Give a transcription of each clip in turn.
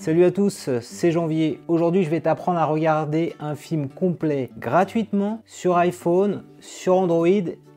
Salut à tous, c'est Janvier. Aujourd'hui, je vais t'apprendre à regarder un film complet gratuitement sur iPhone, sur Android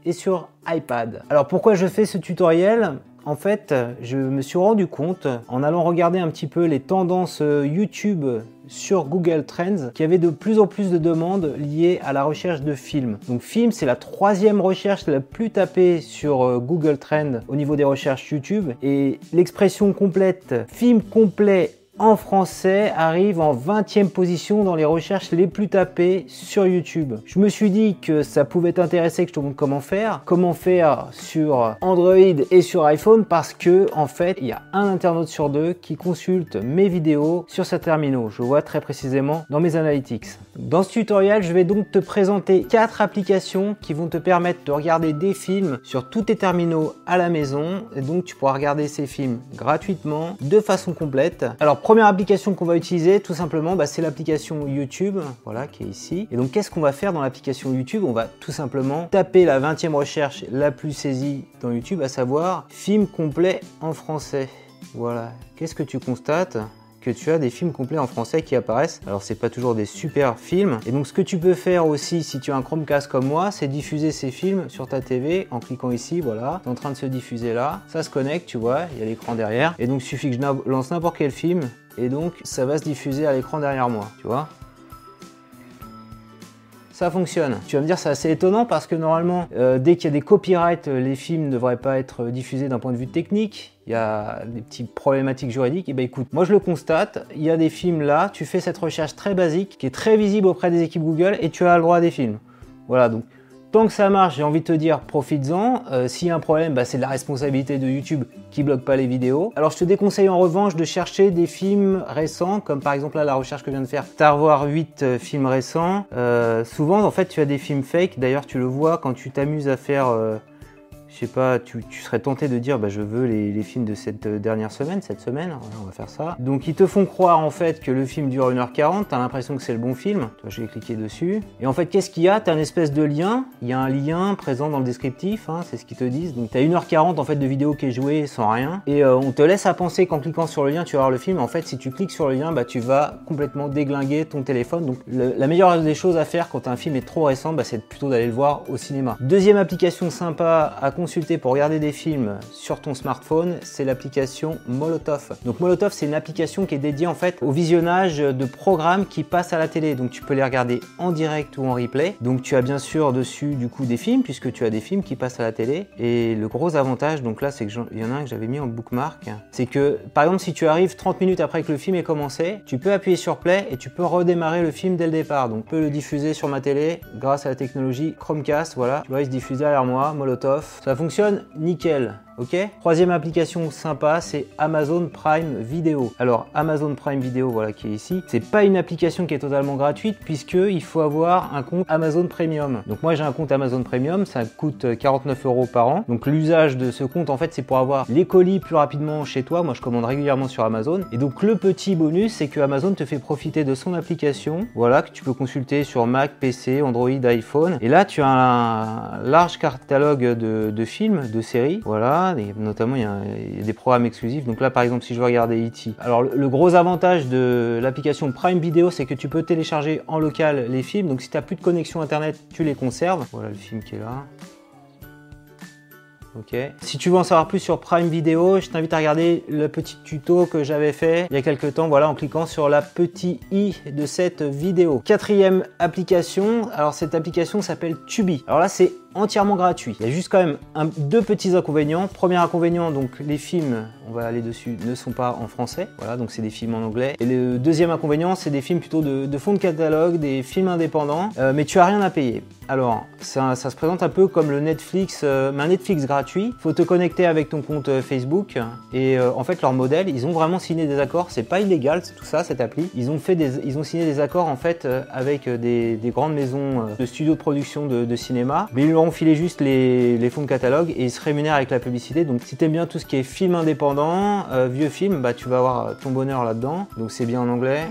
et sur iPad. Alors pourquoi je fais ce tutoriel? En fait, je me suis rendu compte en allant regarder un petit peu les tendances YouTube sur Google Trends qu'il y avait de plus en plus de demandes liées à la recherche de films. Donc film, c'est la troisième recherche la plus tapée sur euh, Google Trends au niveau des recherches YouTube. Et l'expression complète, film complet en français arrive en 20e position dans les recherches les plus tapées sur YouTube. Je me suis dit que ça pouvait t'intéresser que je te montre comment faire. Comment faire sur Android et sur iPhone parce que en fait, il y a un internaute sur deux qui consulte mes vidéos sur sa terminaux. Je vois très précisément dans mes analytics. Dans ce tutoriel, je vais donc te présenter quatre applications qui vont te permettre de regarder des films sur tous tes terminaux à la maison et donc tu pourras regarder ces films gratuitement de façon complète. Alors première application qu'on va utiliser, tout simplement, bah, c'est l'application YouTube, voilà, qui est ici. Et donc, qu'est-ce qu'on va faire dans l'application YouTube? On va tout simplement taper la 20e recherche la plus saisie dans YouTube, à savoir film complet en français. Voilà. Qu'est-ce que tu constates? Que tu as des films complets en français qui apparaissent. Alors c'est pas toujours des super films. Et donc ce que tu peux faire aussi si tu as un Chromecast comme moi, c'est diffuser ces films sur ta TV en cliquant ici, voilà. C'est en train de se diffuser là. Ça se connecte, tu vois, il y a l'écran derrière. Et donc il suffit que je lance n'importe quel film et donc ça va se diffuser à l'écran derrière moi, tu vois ça fonctionne. Tu vas me dire c'est assez étonnant parce que normalement euh, dès qu'il y a des copyrights, les films ne devraient pas être diffusés d'un point de vue technique. Il y a des petites problématiques juridiques. Et ben écoute, moi je le constate, il y a des films là, tu fais cette recherche très basique qui est très visible auprès des équipes Google et tu as le droit à des films. Voilà donc Tant que ça marche, j'ai envie de te dire, profites-en. Euh, s'il y a un problème, bah, c'est de la responsabilité de YouTube qui bloque pas les vidéos. Alors je te déconseille en revanche de chercher des films récents, comme par exemple là la recherche que je viens de faire, t'as revoir 8 euh, films récents. Euh, souvent en fait tu as des films fake, d'ailleurs tu le vois quand tu t'amuses à faire je sais pas, tu, serais tenté de dire bah, je veux les, films de cette euh, dernière semaine, cette semaine, on va faire ça. Donc ils te font croire en fait que le film dure 1h40, t'as l'impression que c'est le bon film, Toi, je vais cliquer dessus. Et en fait qu'est-ce qu'il y a? T'as une espèce de lien, il y a un lien présent dans le descriptif, hein, c'est ce qu'ils te disent. Donc t'as 1h40 en fait de vidéo qui est jouée sans rien. Et euh, on te laisse à penser qu'en cliquant sur le lien tu vas voir le film. En fait si tu cliques sur le lien, bah, tu vas complètement déglinguer ton téléphone. Donc la meilleure des choses à faire quand un film est trop récent, bah, c'est plutôt d'aller le voir au cinéma. Deuxième application sympa à consulter pour regarder des films sur ton smartphone, c'est l'application Molotov. Donc Molotov, c'est une application qui est dédiée en fait au visionnage de programmes qui passent à la télé. Donc tu peux les regarder en direct ou en replay. Donc tu as bien sûr dessus du coup des films puisque tu as des films qui passent à la télé. Et le gros avantage, donc là, c'est qu'il y en a un que j'avais mis en bookmark, c'est que par exemple si tu arrives 30 minutes après que le film est commencé, tu peux appuyer sur play et tu peux redémarrer le film dès le départ. Donc je peux le diffuser sur ma télé grâce à la technologie Chromecast. Voilà, tu vois, il se diffuse derrière moi, Molotov. Ça fonctionne nickel. Ok Troisième application sympa, c'est Amazon Prime Video. Alors Amazon Prime Video, voilà qui est ici, c'est pas une application qui est totalement gratuite puisque il faut avoir un compte Amazon Premium. Donc moi j'ai un compte Amazon Premium, ça coûte 49 euros par an. Donc l'usage de ce compte en fait c'est pour avoir les colis plus rapidement chez toi. Moi je commande régulièrement sur Amazon. Et donc le petit bonus c'est que Amazon te fait profiter de son application, voilà que tu peux consulter sur Mac, PC, Android, iPhone. Et là tu as un large catalogue de, de films, de séries, voilà notamment il y, a, des programmes exclusifs. Donc là par exemple si je veux regarder E.T. Alors le, gros avantage de l'application Prime Video c'est que tu peux télécharger en local les films. Donc si tu n'as plus de connexion internet tu les conserves. Voilà le film qui est là. Ok. Si tu veux en savoir plus sur Prime Video, je t'invite à regarder le petit tuto que j'avais fait il y a quelques temps, voilà, en cliquant sur la petite i de cette vidéo. Quatrième application, alors cette application s'appelle Tubi. Alors là, c'est entièrement gratuit. Il y a juste quand même deux petits inconvénients. Premier inconvénient, donc les films, on va aller dessus, ne sont pas en français. Voilà, donc c'est des films en anglais. Et le deuxième inconvénient, c'est des films plutôt de, fond de catalogue, des films indépendants, euh, mais tu as rien à payer. Alors, ça, se présente un peu comme le Netflix, euh, mais un Netflix gratuit. Faut te connecter avec ton compte euh, Facebook et en fait leur modèle, ils ont vraiment signé des accords. C'est pas illégal, tout ça, cette appli. Ils ont fait ils ont signé des accords en fait avec des, grandes maisons de studios de production de, cinéma, mais on filait juste les, fonds de catalogue et ils se rémunèrent avec la publicité. Donc si t'aimes bien tout ce qui est film indépendant, euh, vieux film, bah tu vas avoir ton bonheur là-dedans. Donc c'est bien en anglais.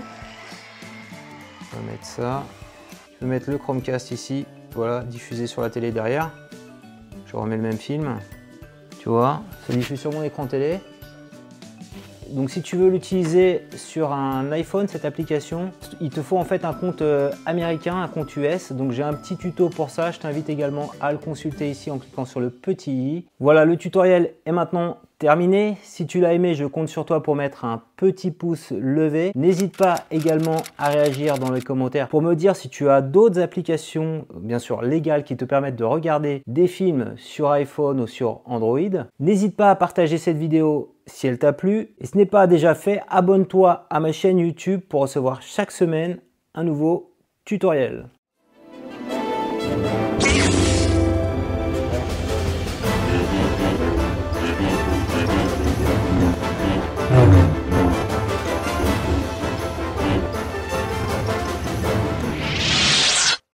On va mettre ça. Je vais mettre le Chromecast ici. Voilà, diffusé sur la télé derrière. Je remets le même film. Tu vois, ça diffuse sur mon écran télé. Donc si tu veux l'utiliser sur un iPhone, cette application, il te faut en fait un compte euh, américain, un compte US. Donc j'ai un petit tuto pour ça. Je t'invite également à le consulter ici en cliquant sur le petit i. Voilà, le tutoriel est maintenant terminé. Si tu l'as aimé, je compte sur toi pour mettre un petit pouce levé. N'hésite pas également à réagir dans les commentaires pour me dire si tu as d'autres applications, bien sûr légales, qui te permettent de regarder des films sur iPhone ou sur Android. N'hésite pas à partager cette vidéo si elle t'a plu. Et ce n'est pas déjà fait, abonne-toi à ma chaîne YouTube pour recevoir chaque semaine un nouveau tutoriel.